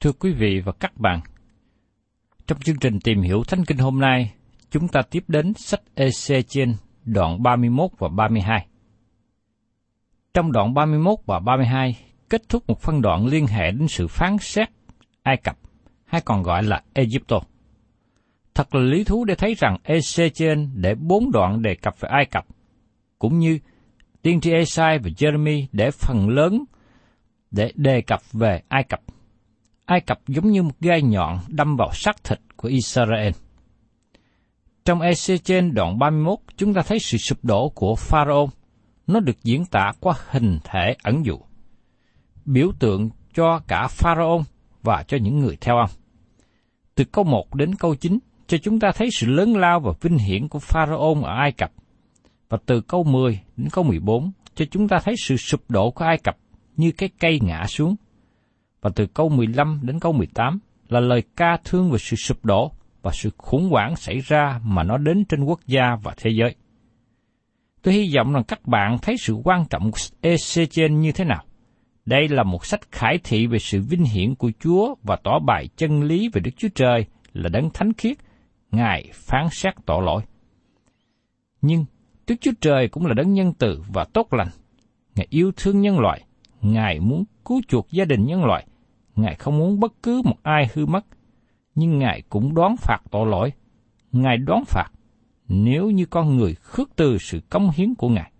Thưa quý vị và các bạn, trong chương trình tìm hiểu Thánh Kinh hôm nay, chúng ta tiếp đến sách EC trên đoạn 31 và 32. Trong đoạn 31 và 32 kết thúc một phân đoạn liên hệ đến sự phán xét Ai Cập, hay còn gọi là Egypto. Thật là lý thú để thấy rằng EC trên để bốn đoạn đề cập về Ai Cập, cũng như tiên tri Esai và Jeremy để phần lớn để đề cập về Ai Cập. Ai Cập giống như một gai nhọn đâm vào xác thịt của Israel. Trong EC trên đoạn 31, chúng ta thấy sự sụp đổ của Pharaoh. Nó được diễn tả qua hình thể ẩn dụ. Biểu tượng cho cả Pharaoh và cho những người theo ông. Từ câu 1 đến câu 9, cho chúng ta thấy sự lớn lao và vinh hiển của Pharaoh ở Ai Cập. Và từ câu 10 đến câu 14, cho chúng ta thấy sự sụp đổ của Ai Cập như cái cây ngã xuống. Và từ câu 15 đến câu 18 là lời ca thương về sự sụp đổ và sự khủng hoảng xảy ra mà nó đến trên quốc gia và thế giới. Tôi hy vọng rằng các bạn thấy sự quan trọng của EC trên như thế nào. Đây là một sách khải thị về sự vinh hiển của Chúa và tỏ bài chân lý về Đức Chúa Trời là đấng thánh khiết, Ngài phán xét tội lỗi. Nhưng Đức Chúa Trời cũng là đấng nhân từ và tốt lành. Ngài yêu thương nhân loại, Ngài muốn cứu chuộc gia đình nhân loại, Ngài không muốn bất cứ một ai hư mất, nhưng Ngài cũng đoán phạt tội lỗi. Ngài đoán phạt nếu như con người khước từ sự công hiến của Ngài.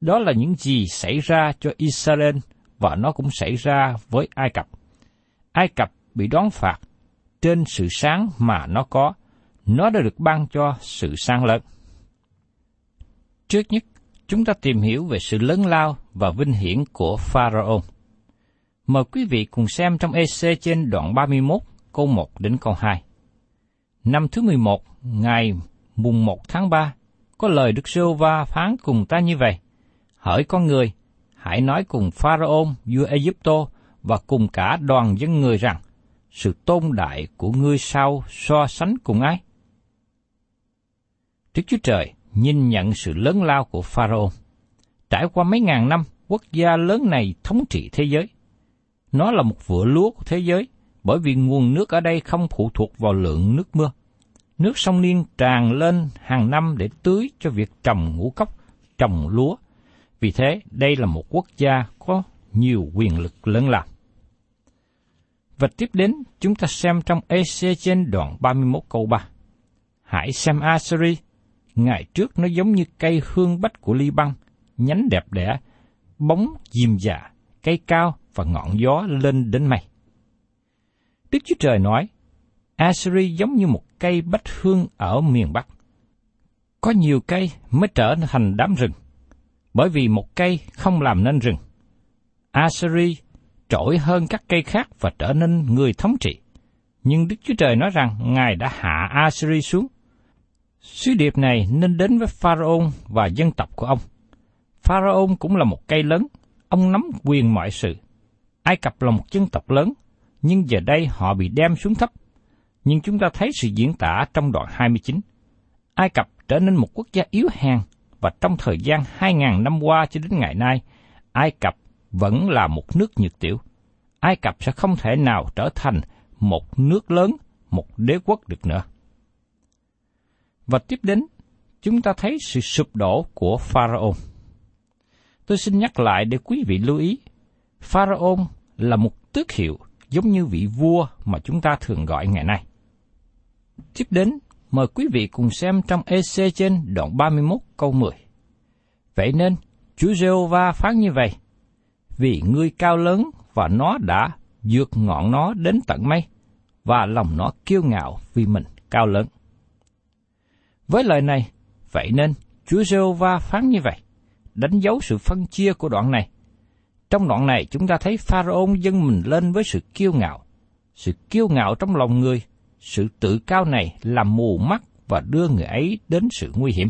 Đó là những gì xảy ra cho Israel và nó cũng xảy ra với Ai Cập. Ai Cập bị đoán phạt trên sự sáng mà nó có, nó đã được ban cho sự sáng lớn. Trước nhất, chúng ta tìm hiểu về sự lớn lao và vinh hiển của Pharaoh. Mời quý vị cùng xem trong EC trên đoạn 31, câu 1 đến câu 2. Năm thứ 11, ngày mùng 1 tháng 3, có lời Đức Sô Va phán cùng ta như vậy. Hỡi con người, hãy nói cùng Pharaoh vua Egypto và cùng cả đoàn dân người rằng, sự tôn đại của ngươi sao so sánh cùng ai? Đức Chúa Trời nhìn nhận sự lớn lao của Pharaoh. Trải qua mấy ngàn năm, quốc gia lớn này thống trị thế giới. Nó là một vựa lúa của thế giới, bởi vì nguồn nước ở đây không phụ thuộc vào lượng nước mưa. Nước sông Niên tràn lên hàng năm để tưới cho việc trồng ngũ cốc, trồng lúa. Vì thế, đây là một quốc gia có nhiều quyền lực lớn lao. Và tiếp đến, chúng ta xem trong EC trên đoạn 31 câu 3. Hãy xem Assyri, ngày trước nó giống như cây hương bách của Liban nhánh đẹp đẽ, bóng diêm già, cây cao và ngọn gió lên đến mây. Đức Chúa Trời nói, Assyri giống như một cây bách hương ở miền Bắc. Có nhiều cây mới trở thành đám rừng, bởi vì một cây không làm nên rừng. Assyri trỗi hơn các cây khác và trở nên người thống trị. Nhưng Đức Chúa Trời nói rằng Ngài đã hạ Assyri xuống. Sứ điệp này nên đến với Pharaoh và dân tộc của ông. Pharaoh cũng là một cây lớn, ông nắm quyền mọi sự. Ai Cập là một dân tộc lớn, nhưng giờ đây họ bị đem xuống thấp. Nhưng chúng ta thấy sự diễn tả trong đoạn 29. Ai Cập trở nên một quốc gia yếu hèn, và trong thời gian 2.000 năm qua cho đến ngày nay, Ai Cập vẫn là một nước nhược tiểu. Ai Cập sẽ không thể nào trở thành một nước lớn, một đế quốc được nữa. Và tiếp đến, chúng ta thấy sự sụp đổ của Pharaoh. Tôi xin nhắc lại để quý vị lưu ý, pharaon là một tước hiệu giống như vị vua mà chúng ta thường gọi ngày nay. Tiếp đến, mời quý vị cùng xem trong EC trên đoạn 31 câu 10. Vậy nên, Chúa giê va phán như vậy, vì ngươi cao lớn và nó đã vượt ngọn nó đến tận mây, và lòng nó kiêu ngạo vì mình cao lớn. Với lời này, vậy nên Chúa giê va phán như vậy, đánh dấu sự phân chia của đoạn này. Trong đoạn này chúng ta thấy Pharaoh dâng mình lên với sự kiêu ngạo. Sự kiêu ngạo trong lòng người, sự tự cao này làm mù mắt và đưa người ấy đến sự nguy hiểm.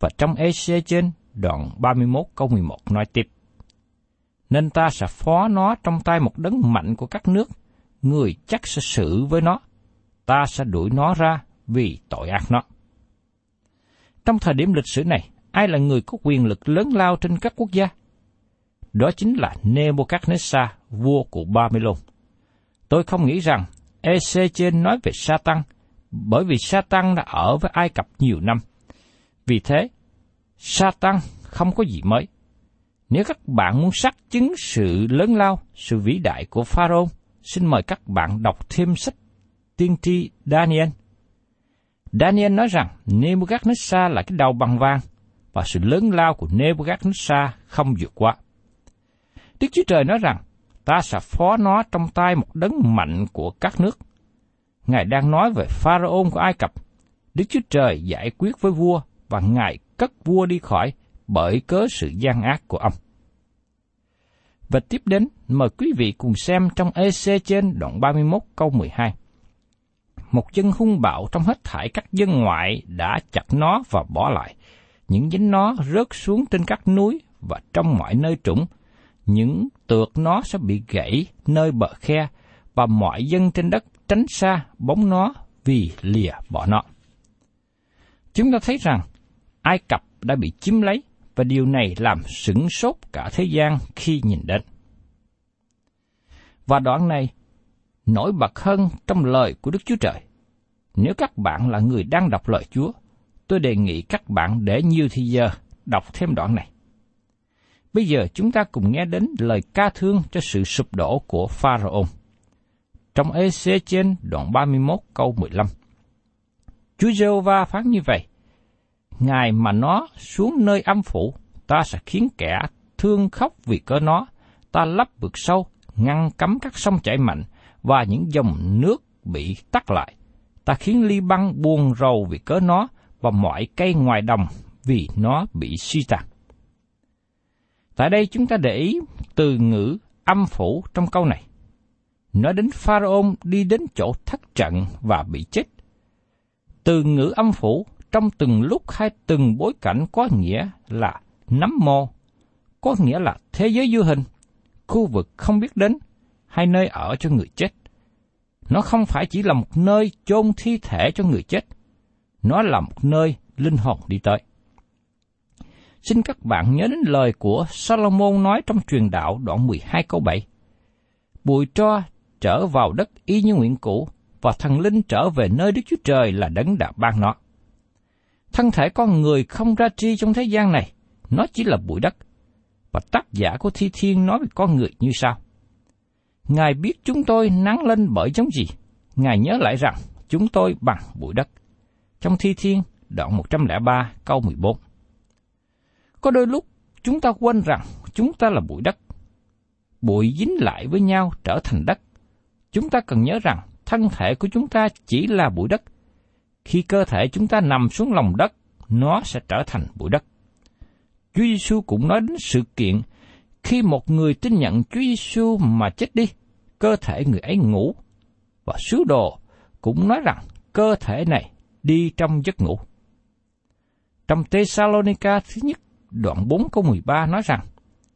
Và trong EC trên đoạn 31 câu 11 nói tiếp nên ta sẽ phó nó trong tay một đấng mạnh của các nước, người chắc sẽ xử với nó, ta sẽ đuổi nó ra vì tội ác nó. Trong thời điểm lịch sử này, ai là người có quyền lực lớn lao trên các quốc gia? Đó chính là Nebuchadnezzar, vua của Babylon. Tôi không nghĩ rằng EC trên nói về Satan, bởi vì Satan đã ở với Ai Cập nhiều năm. Vì thế, Satan không có gì mới. Nếu các bạn muốn xác chứng sự lớn lao, sự vĩ đại của Pharaoh, xin mời các bạn đọc thêm sách tiên tri Daniel. Daniel nói rằng Nebuchadnezzar là cái đầu bằng vàng và sự lớn lao của Nebuchadnezzar không vượt qua. Đức Chúa Trời nói rằng ta sẽ phó nó trong tay một đấng mạnh của các nước. Ngài đang nói về Pharaoh của Ai Cập. Đức Chúa Trời giải quyết với vua và Ngài cất vua đi khỏi bởi cớ sự gian ác của ông. Và tiếp đến, mời quý vị cùng xem trong EC trên đoạn 31 câu 12. Một dân hung bạo trong hết thải các dân ngoại đã chặt nó và bỏ lại. Những nhánh nó rớt xuống trên các núi và trong mọi nơi trũng. Những tược nó sẽ bị gãy nơi bờ khe và mọi dân trên đất tránh xa bóng nó vì lìa bỏ nó. Chúng ta thấy rằng Ai Cập đã bị chiếm lấy và điều này làm sửng sốt cả thế gian khi nhìn đến. Và đoạn này nổi bật hơn trong lời của Đức Chúa Trời. Nếu các bạn là người đang đọc lời Chúa, tôi đề nghị các bạn để nhiều thời giờ đọc thêm đoạn này. Bây giờ chúng ta cùng nghe đến lời ca thương cho sự sụp đổ của Pharaoh. Trong EC trên đoạn 31 câu 15. Chúa giê va phán như vậy, Ngài mà nó xuống nơi âm phủ, ta sẽ khiến kẻ thương khóc vì cớ nó, ta lấp vực sâu, ngăn cấm các sông chảy mạnh, và những dòng nước bị tắt lại. Ta khiến ly băng buồn rầu vì cớ nó, và mọi cây ngoài đồng vì nó bị suy tàn. Tại đây chúng ta để ý từ ngữ âm phủ trong câu này. Nói đến Pharaoh đi đến chỗ thất trận và bị chết. Từ ngữ âm phủ trong từng lúc hay từng bối cảnh có nghĩa là nắm mô, có nghĩa là thế giới dư hình, khu vực không biết đến, hay nơi ở cho người chết. Nó không phải chỉ là một nơi chôn thi thể cho người chết, nó là một nơi linh hồn đi tới. Xin các bạn nhớ đến lời của Solomon nói trong truyền đạo đoạn 12 câu 7. Bụi tro trở vào đất y như nguyện cũ, và thần linh trở về nơi Đức Chúa Trời là đấng đã ban nó. Thân thể con người không ra tri trong thế gian này, nó chỉ là bụi đất. Và tác giả của Thi Thiên nói về con người như sau. Ngài biết chúng tôi nắng lên bởi giống gì. Ngài nhớ lại rằng chúng tôi bằng bụi đất. Trong Thi Thiên, đoạn 103 câu 14. Có đôi lúc chúng ta quên rằng chúng ta là bụi đất. Bụi dính lại với nhau trở thành đất. Chúng ta cần nhớ rằng thân thể của chúng ta chỉ là bụi đất. Khi cơ thể chúng ta nằm xuống lòng đất, nó sẽ trở thành bụi đất. Chúa Giêsu cũng nói đến sự kiện khi một người tin nhận Chúa Giêsu mà chết đi, cơ thể người ấy ngủ. Và sứ đồ cũng nói rằng cơ thể này đi trong giấc ngủ. Trong Thessalonica thứ nhất, đoạn 4 câu 13 nói rằng,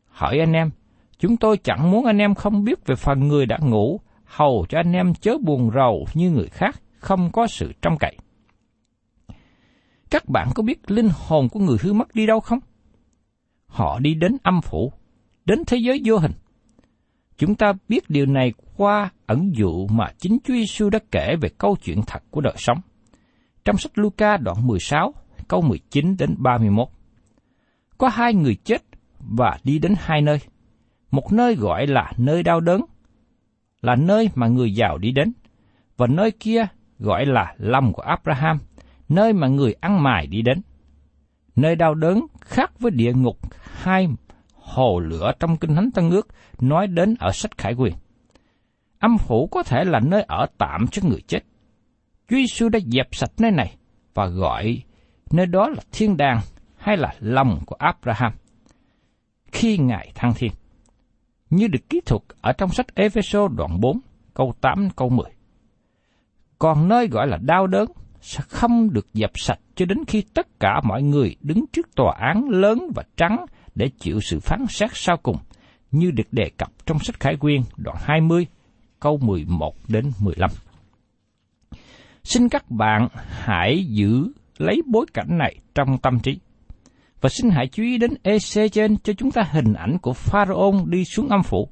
Hỏi anh em, chúng tôi chẳng muốn anh em không biết về phần người đã ngủ, hầu cho anh em chớ buồn rầu như người khác, không có sự trông cậy. Các bạn có biết linh hồn của người hư mất đi đâu không? Họ đi đến âm phủ, đến thế giới vô hình. Chúng ta biết điều này qua ẩn dụ mà chính Chúa Giêsu đã kể về câu chuyện thật của đời sống. Trong sách Luca đoạn 16, câu 19 đến 31. Có hai người chết và đi đến hai nơi. Một nơi gọi là nơi đau đớn, là nơi mà người giàu đi đến, và nơi kia gọi là lâm của Abraham, nơi mà người ăn mài đi đến. Nơi đau đớn khác với địa ngục hai hồ lửa trong Kinh Thánh Tân Ước nói đến ở sách Khải Quyền. Âm phủ có thể là nơi ở tạm cho người chết. Chúa Giêsu đã dẹp sạch nơi này và gọi nơi đó là thiên đàng hay là lòng của Abraham. Khi Ngài thăng thiên, như được kỹ thuật ở trong sách Epheso đoạn 4, câu 8 câu 10. Còn nơi gọi là đau đớn sẽ không được dẹp sạch cho đến khi tất cả mọi người đứng trước tòa án lớn và trắng để chịu sự phán xét sau cùng, như được đề cập trong sách Khải Quyên đoạn 20, câu 11 đến 15. Xin các bạn hãy giữ lấy bối cảnh này trong tâm trí. Và xin hãy chú ý đến EC trên cho chúng ta hình ảnh của Pharaoh đi xuống âm phủ.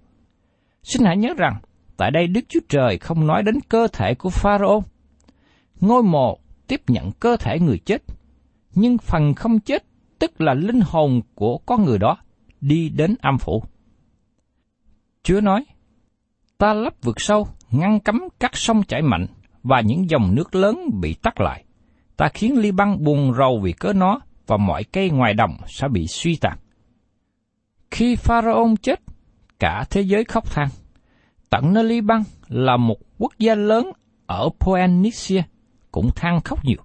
Xin hãy nhớ rằng, tại đây Đức Chúa Trời không nói đến cơ thể của Pharaoh. Ngôi mộ tiếp nhận cơ thể người chết, nhưng phần không chết tức là linh hồn của con người đó đi đến âm phủ. Chúa nói, ta lấp vực sâu, ngăn cấm các sông chảy mạnh và những dòng nước lớn bị tắt lại. Ta khiến ly băng buồn rầu vì cớ nó và mọi cây ngoài đồng sẽ bị suy tàn. Khi Pharaon chết, cả thế giới khóc than. Tận nơi ly băng là một quốc gia lớn ở Phoenicia cũng than khóc nhiều.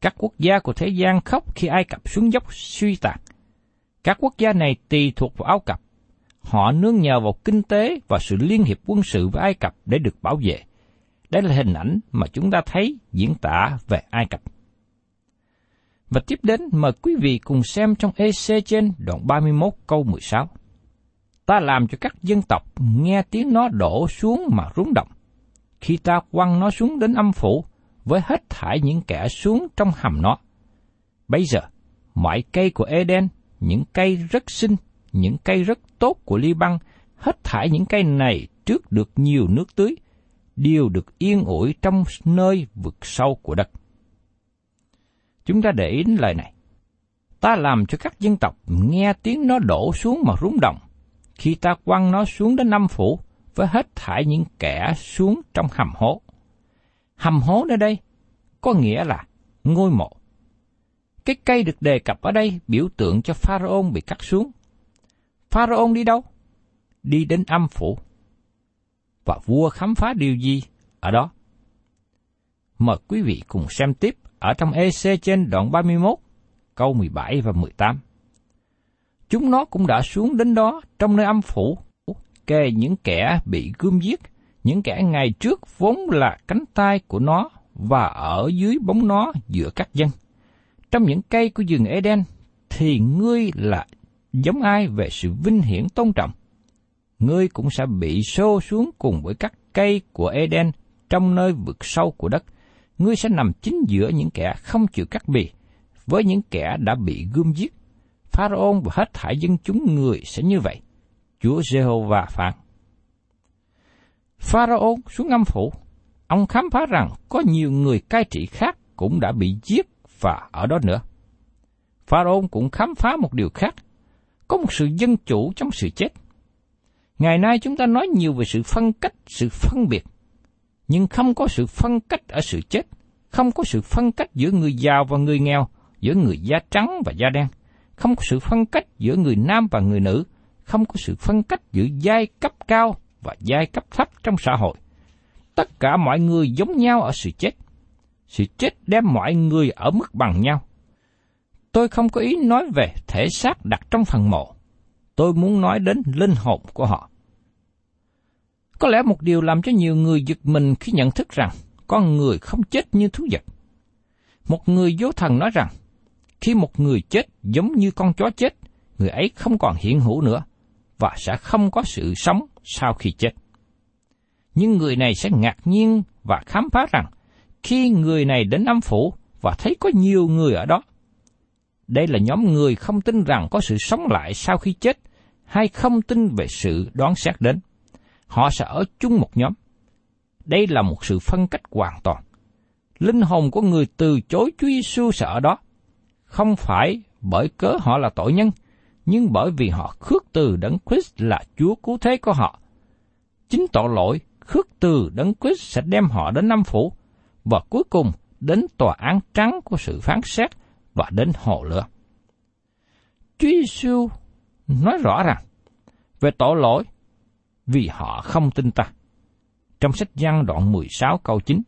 Các quốc gia của thế gian khóc khi Ai Cập xuống dốc suy tàn. Các quốc gia này tùy thuộc vào Áo Cập. Họ nương nhờ vào kinh tế và sự liên hiệp quân sự với Ai Cập để được bảo vệ. Đây là hình ảnh mà chúng ta thấy diễn tả về Ai Cập. Và tiếp đến mời quý vị cùng xem trong EC trên đoạn 31 câu 16. Ta làm cho các dân tộc nghe tiếng nó đổ xuống mà rúng động. Khi ta quăng nó xuống đến âm phủ, với hết thải những kẻ xuống trong hầm nó. Bây giờ, mọi cây của Eden, những cây rất xinh, những cây rất tốt của Liban, hết thải những cây này trước được nhiều nước tưới, đều được yên ủi trong nơi vực sâu của đất. Chúng ta để ý đến lời này. Ta làm cho các dân tộc nghe tiếng nó đổ xuống mà rung động, khi ta quăng nó xuống đến năm phủ, với hết thải những kẻ xuống trong hầm hố. Hầm hố nơi đây có nghĩa là ngôi mộ. Cái cây được đề cập ở đây biểu tượng cho Pharaoh bị cắt xuống. Pharaoh đi đâu? Đi đến âm phủ. Và vua khám phá điều gì ở đó? Mời quý vị cùng xem tiếp ở trong EC trên đoạn 31, câu 17 và 18. Chúng nó cũng đã xuống đến đó trong nơi âm phủ, kê những kẻ bị gươm giết, những kẻ ngày trước vốn là cánh tay của nó và ở dưới bóng nó giữa các dân. Trong những cây của rừng Eden, thì ngươi là giống ai về sự vinh hiển tôn trọng. Ngươi cũng sẽ bị xô xuống cùng với các cây của Eden trong nơi vực sâu của đất. Ngươi sẽ nằm chính giữa những kẻ không chịu cắt bì, với những kẻ đã bị gươm giết. Pharaoh và hết thảy dân chúng người sẽ như vậy. Chúa Jehovah phán. Pharaoh xuống âm phủ, ông khám phá rằng có nhiều người cai trị khác cũng đã bị giết và ở đó nữa. Pharaoh cũng khám phá một điều khác, có một sự dân chủ trong sự chết. Ngày nay chúng ta nói nhiều về sự phân cách, sự phân biệt, nhưng không có sự phân cách ở sự chết, không có sự phân cách giữa người giàu và người nghèo, giữa người da trắng và da đen, không có sự phân cách giữa người nam và người nữ, không có sự phân cách giữa giai cấp cao và giai cấp thấp trong xã hội. Tất cả mọi người giống nhau ở sự chết. Sự chết đem mọi người ở mức bằng nhau. Tôi không có ý nói về thể xác đặt trong phần mộ. Tôi muốn nói đến linh hồn của họ. Có lẽ một điều làm cho nhiều người giật mình khi nhận thức rằng con người không chết như thú vật. Một người vô thần nói rằng, khi một người chết giống như con chó chết, người ấy không còn hiện hữu nữa và sẽ không có sự sống sau khi chết. Nhưng người này sẽ ngạc nhiên và khám phá rằng khi người này đến âm phủ và thấy có nhiều người ở đó. Đây là nhóm người không tin rằng có sự sống lại sau khi chết hay không tin về sự đoán xét đến. Họ sẽ ở chung một nhóm. Đây là một sự phân cách hoàn toàn. Linh hồn của người từ chối Chúa Giêsu sẽ ở đó. Không phải bởi cớ họ là tội nhân, nhưng bởi vì họ khước từ đấng Christ là Chúa cứu thế của họ. Chính tội lỗi khước từ đấng Christ sẽ đem họ đến năm phủ, và cuối cùng đến tòa án trắng của sự phán xét và đến hồ lửa. Chúa Giêsu nói rõ rằng về tội lỗi vì họ không tin ta. Trong sách Giăng đoạn 16 câu 9,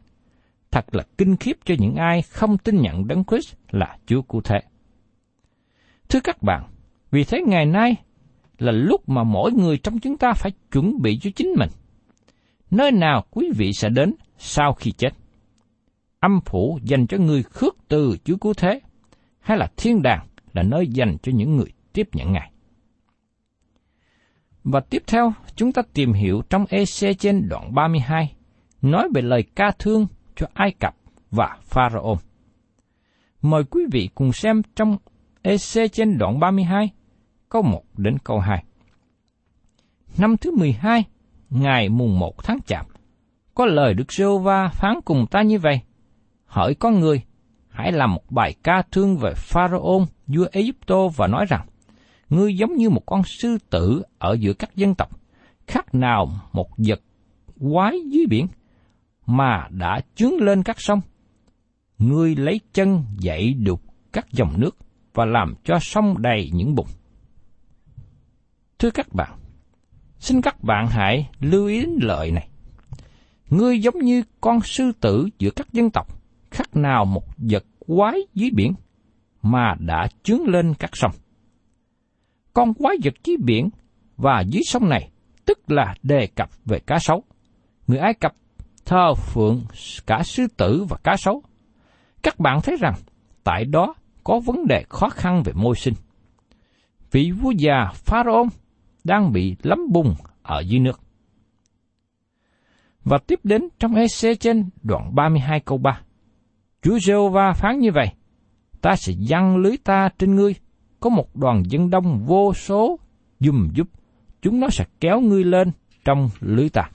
thật là kinh khiếp cho những ai không tin nhận Đấng Christ là Chúa cứu thế. Thưa các bạn, vì thế ngày nay là lúc mà mỗi người trong chúng ta phải chuẩn bị cho chính mình. Nơi nào quý vị sẽ đến sau khi chết? Âm phủ dành cho người khước từ Chúa cứu thế, hay là thiên đàng là nơi dành cho những người tiếp nhận Ngài? Và tiếp theo, chúng ta tìm hiểu trong EC trên đoạn 32, nói về lời ca thương cho Ai Cập và Pharaoh. Mời quý vị cùng xem trong EC trên đoạn 32, câu 1 đến câu 2. Năm thứ 12, ngày mùng 1 tháng Chạp, có lời Đức Rêu Va phán cùng ta như vậy. Hỏi con người, hãy làm một bài ca thương về Pharaoh, vua Egypto và nói rằng, ngươi giống như một con sư tử ở giữa các dân tộc, khác nào một vật quái dưới biển, mà đã chướng lên các sông. Ngươi lấy chân dậy đục các dòng nước và làm cho sông đầy những bụng. Thưa các bạn, xin các bạn hãy lưu ý đến lời này. Ngươi giống như con sư tử giữa các dân tộc, khác nào một vật quái dưới biển, mà đã chướng lên các sông con quái vật dưới biển và dưới sông này, tức là đề cập về cá sấu. Người Ai Cập thờ phượng cả sư tử và cá sấu. Các bạn thấy rằng tại đó có vấn đề khó khăn về môi sinh. Vị vua già Pharaoh đang bị lấm bùng ở dưới nước. Và tiếp đến trong EC trên đoạn 32 câu 3. Chúa giê va phán như vậy, ta sẽ giăng lưới ta trên ngươi, có một đoàn dân đông vô số dùm giúp, chúng nó sẽ kéo ngươi lên trong lưới ta.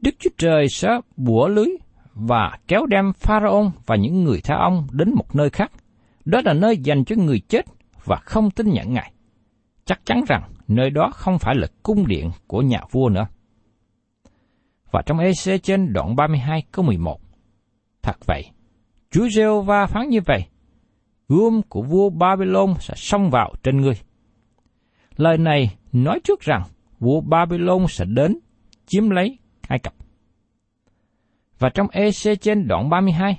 Đức Chúa Trời sẽ bủa lưới và kéo đem Pharaon và những người theo ông đến một nơi khác. Đó là nơi dành cho người chết và không tin nhận Ngài. Chắc chắn rằng nơi đó không phải là cung điện của nhà vua nữa. Và trong EC trên đoạn 32 câu 11. Thật vậy, Chúa giê va phán như vậy, gươm của vua Babylon sẽ xông vào trên ngươi. Lời này nói trước rằng vua Babylon sẽ đến chiếm lấy Ai Cập. Và trong EC trên đoạn 32,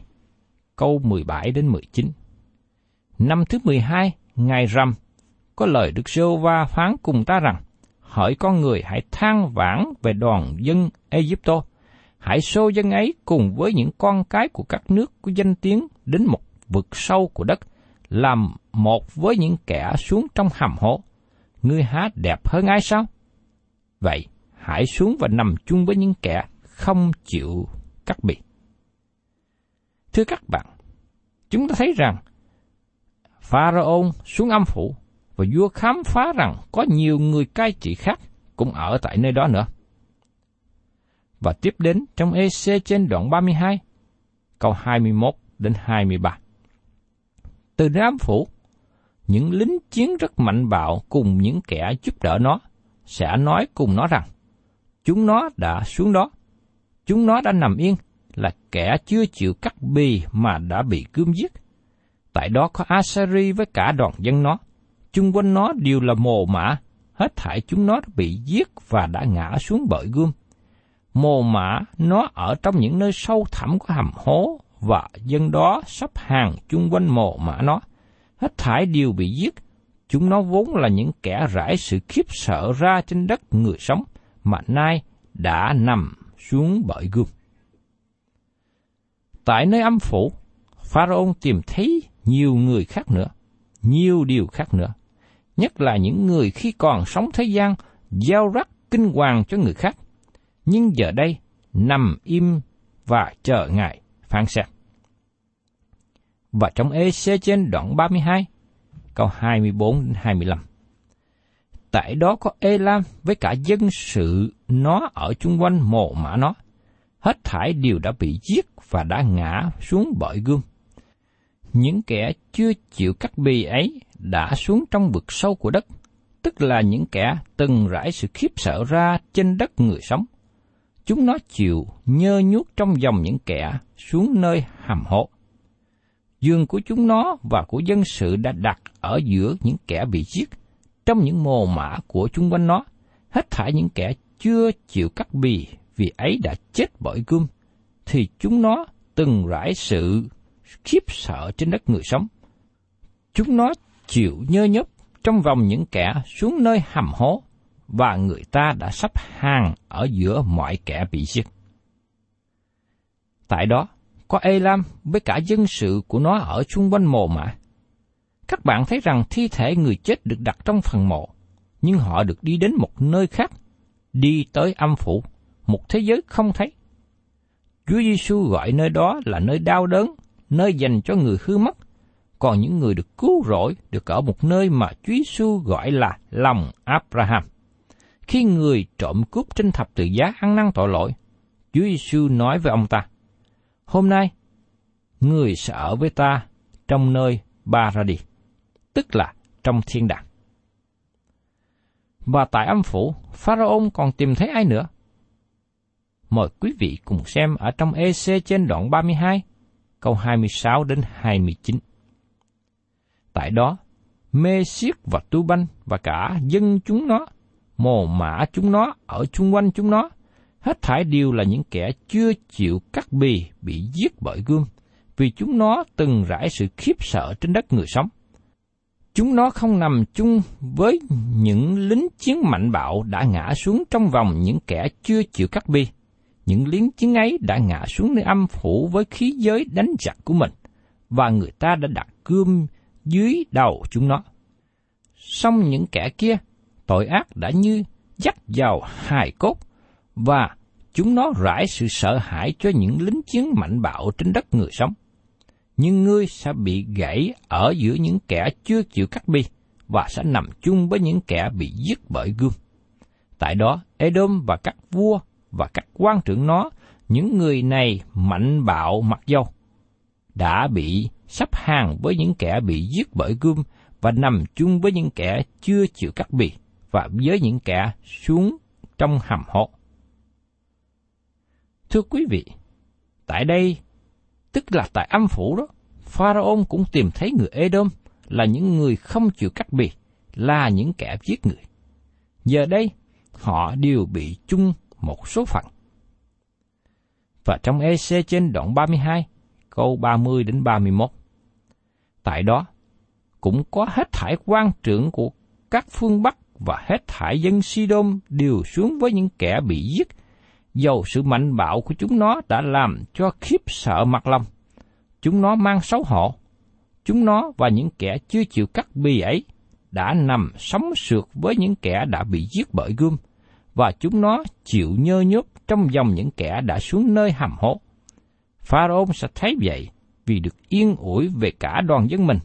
câu 17 đến 19. Năm thứ 12, ngày rằm, có lời Đức Sô Va phán cùng ta rằng, hỡi con người hãy than vãn về đoàn dân Egypto, hãy xô dân ấy cùng với những con cái của các nước có danh tiếng đến một vực sâu của đất, làm một với những kẻ xuống trong hầm hố. Ngươi há đẹp hơn ai sao? Vậy, hãy xuống và nằm chung với những kẻ không chịu cắt bì. Thưa các bạn, chúng ta thấy rằng Pharaoh xuống âm phủ và vua khám phá rằng có nhiều người cai trị khác cũng ở tại nơi đó nữa. Và tiếp đến trong EC trên đoạn 32, câu 21 đến 23 từ Nam Phủ. Những lính chiến rất mạnh bạo cùng những kẻ giúp đỡ nó, sẽ nói cùng nó rằng, chúng nó đã xuống đó, chúng nó đã nằm yên, là kẻ chưa chịu cắt bì mà đã bị cướm giết. Tại đó có Asari với cả đoàn dân nó, chung quanh nó đều là mồ mã, hết thảy chúng nó đã bị giết và đã ngã xuống bởi gươm. Mồ mã nó ở trong những nơi sâu thẳm của hầm hố và dân đó sắp hàng chung quanh mồ mã nó. Hết thảy đều bị giết, chúng nó vốn là những kẻ rải sự khiếp sợ ra trên đất người sống, mà nay đã nằm xuống bởi gươm. Tại nơi âm phủ, Pharaoh tìm thấy nhiều người khác nữa, nhiều điều khác nữa. Nhất là những người khi còn sống thế gian, giao rắc kinh hoàng cho người khác. Nhưng giờ đây, nằm im và chờ Ngài phán xét. Và trong EC trên đoạn 32, câu 24-25. Tại đó có Elam với cả dân sự nó ở chung quanh mộ mã nó. Hết thải đều đã bị giết và đã ngã xuống bởi gương. Những kẻ chưa chịu cắt bì ấy đã xuống trong vực sâu của đất, tức là những kẻ từng rải sự khiếp sợ ra trên đất người sống. Chúng nó chịu nhơ nhuốc trong dòng những kẻ xuống nơi hầm hố. Dương của chúng nó và của dân sự đã đặt ở giữa những kẻ bị giết, trong những mồ mã của chúng quanh nó, hết thảy những kẻ chưa chịu cắt bì vì ấy đã chết bởi gươm, thì chúng nó từng rải sự khiếp sợ trên đất người sống. Chúng nó chịu nhơ nhấp trong vòng những kẻ xuống nơi hầm hố, và người ta đã sắp hàng ở giữa mọi kẻ bị giết. Tại đó, có Elam với cả dân sự của nó ở chung quanh mồ mả. Các bạn thấy rằng thi thể người chết được đặt trong phần mộ, nhưng họ được đi đến một nơi khác, đi tới âm phủ, một thế giới không thấy. Chúa Giêsu gọi nơi đó là nơi đau đớn, nơi dành cho người hư mất, còn những người được cứu rỗi được ở một nơi mà Chúa Giêsu gọi là lòng Abraham. Khi người trộm cướp trên thập tự giá ăn năn tội lỗi, Chúa Giêsu nói với ông ta, Hôm nay, người sẽ ở với ta trong nơi ba ra đi, tức là trong thiên đàng. Và tại âm phủ, Pharaoh còn tìm thấy ai nữa? Mời quý vị cùng xem ở trong EC trên đoạn 32, câu 26 đến 29. Tại đó, Mê Siết và Tu Banh và cả dân chúng nó, mồ mã chúng nó ở chung quanh chúng nó, hết thảy đều là những kẻ chưa chịu cắt bì bị giết bởi gươm, vì chúng nó từng rải sự khiếp sợ trên đất người sống. Chúng nó không nằm chung với những lính chiến mạnh bạo đã ngã xuống trong vòng những kẻ chưa chịu cắt bi. Những lính chiến ấy đã ngã xuống nơi âm phủ với khí giới đánh giặc của mình, và người ta đã đặt cương dưới đầu chúng nó. Xong những kẻ kia, tội ác đã như dắt vào hài cốt, và chúng nó rải sự sợ hãi cho những lính chiến mạnh bạo trên đất người sống. Nhưng ngươi sẽ bị gãy ở giữa những kẻ chưa chịu cắt bi, và sẽ nằm chung với những kẻ bị giết bởi gươm. Tại đó, Edom và các vua và các quan trưởng nó, những người này mạnh bạo mặc dâu, đã bị sắp hàng với những kẻ bị giết bởi gươm và nằm chung với những kẻ chưa chịu cắt bì và với những kẻ xuống trong hầm hộ. Thưa quý vị, tại đây, tức là tại âm phủ đó, pharaon cũng tìm thấy người Edom là những người không chịu cắt bì, là những kẻ giết người. Giờ đây, họ đều bị chung một số phận. Và trong EC trên đoạn 32, câu 30 đến 31. Tại đó, cũng có hết thải quan trưởng của các phương Bắc và hết thải dân sidom đều xuống với những kẻ bị giết, dầu sự mạnh bạo của chúng nó đã làm cho khiếp sợ mặt lòng. Chúng nó mang xấu hổ. Chúng nó và những kẻ chưa chịu cắt bì ấy đã nằm sống sượt với những kẻ đã bị giết bởi gươm, và chúng nó chịu nhơ nhớp trong dòng những kẻ đã xuống nơi hầm hố. Pharaoh sẽ thấy vậy vì được yên ủi về cả đoàn dân mình,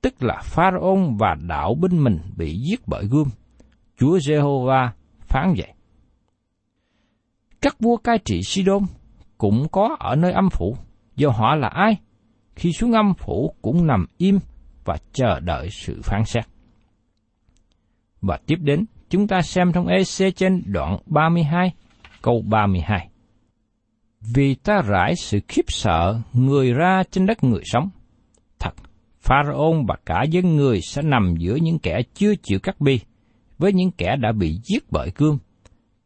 tức là Pharaoh và đạo binh mình bị giết bởi gươm. Chúa Jehovah phán vậy. Các vua cai trị Sidon cũng có ở nơi âm phủ, do họ là ai? Khi xuống âm phủ cũng nằm im và chờ đợi sự phán xét. Và tiếp đến chúng ta xem trong EC trên đoạn 32, câu 32. Vì ta rải sự khiếp sợ người ra trên đất người sống. Thật, Pharaon và cả dân người sẽ nằm giữa những kẻ chưa chịu cắt bi, với những kẻ đã bị giết bởi cương.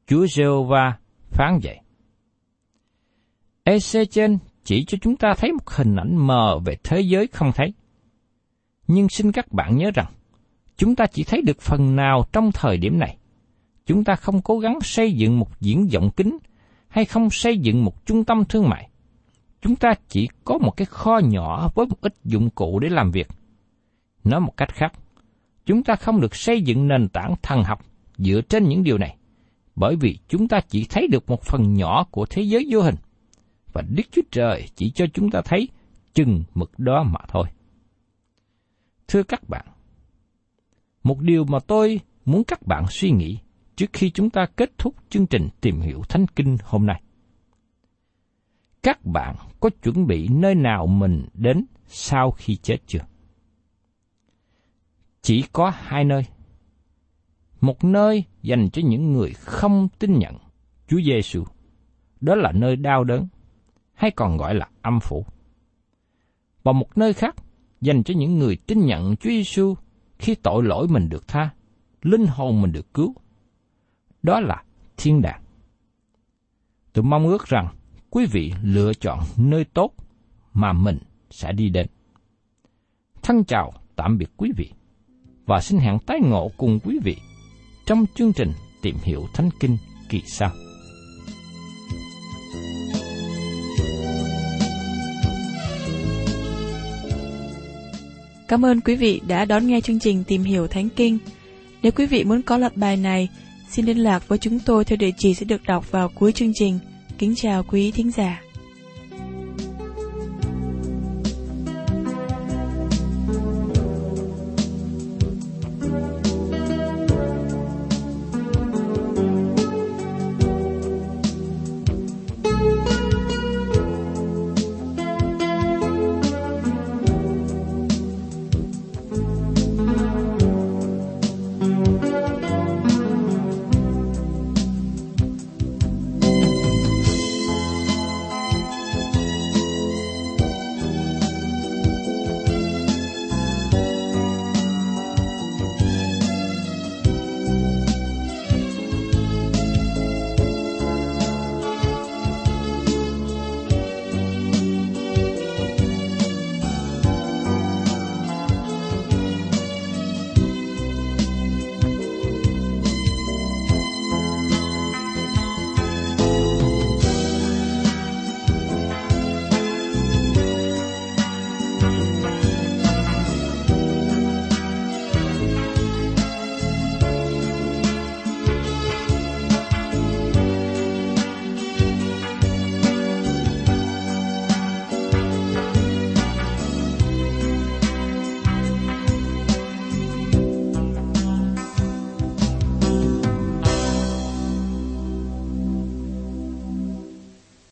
Chúa Giê-hô-va phán vậy. EC trên chỉ cho chúng ta thấy một hình ảnh mờ về thế giới không thấy. Nhưng xin các bạn nhớ rằng, chúng ta chỉ thấy được phần nào trong thời điểm này. Chúng ta không cố gắng xây dựng một diễn vọng kính hay không xây dựng một trung tâm thương mại. Chúng ta chỉ có một cái kho nhỏ với một ít dụng cụ để làm việc. Nói một cách khác, chúng ta không được xây dựng nền tảng thần học dựa trên những điều này, bởi vì chúng ta chỉ thấy được một phần nhỏ của thế giới vô hình, và Đức Chúa Trời chỉ cho chúng ta thấy chừng mực đó mà thôi. Thưa các bạn, một điều mà tôi muốn các bạn suy nghĩ trước khi chúng ta kết thúc chương trình tìm hiểu Thánh Kinh hôm nay. Các bạn có chuẩn bị nơi nào mình đến sau khi chết chưa? Chỉ có hai nơi. Một nơi dành cho những người không tin nhận Chúa Giêsu, đó là nơi đau đớn, hay còn gọi là âm phủ. Và một nơi khác dành cho những người tin nhận Chúa Giêsu khi tội lỗi mình được tha, linh hồn mình được cứu. Đó là thiên đàng. Tôi mong ước rằng quý vị lựa chọn nơi tốt mà mình sẽ đi đến. Thân chào tạm biệt quý vị và xin hẹn tái ngộ cùng quý vị trong chương trình tìm hiểu Thánh Kinh kỳ sau. Cảm ơn quý vị đã đón nghe chương trình Tìm hiểu Thánh Kinh. Nếu quý vị muốn có loạt bài này, xin liên lạc với chúng tôi theo địa chỉ sẽ được đọc vào cuối chương trình. Kính chào quý thính giả.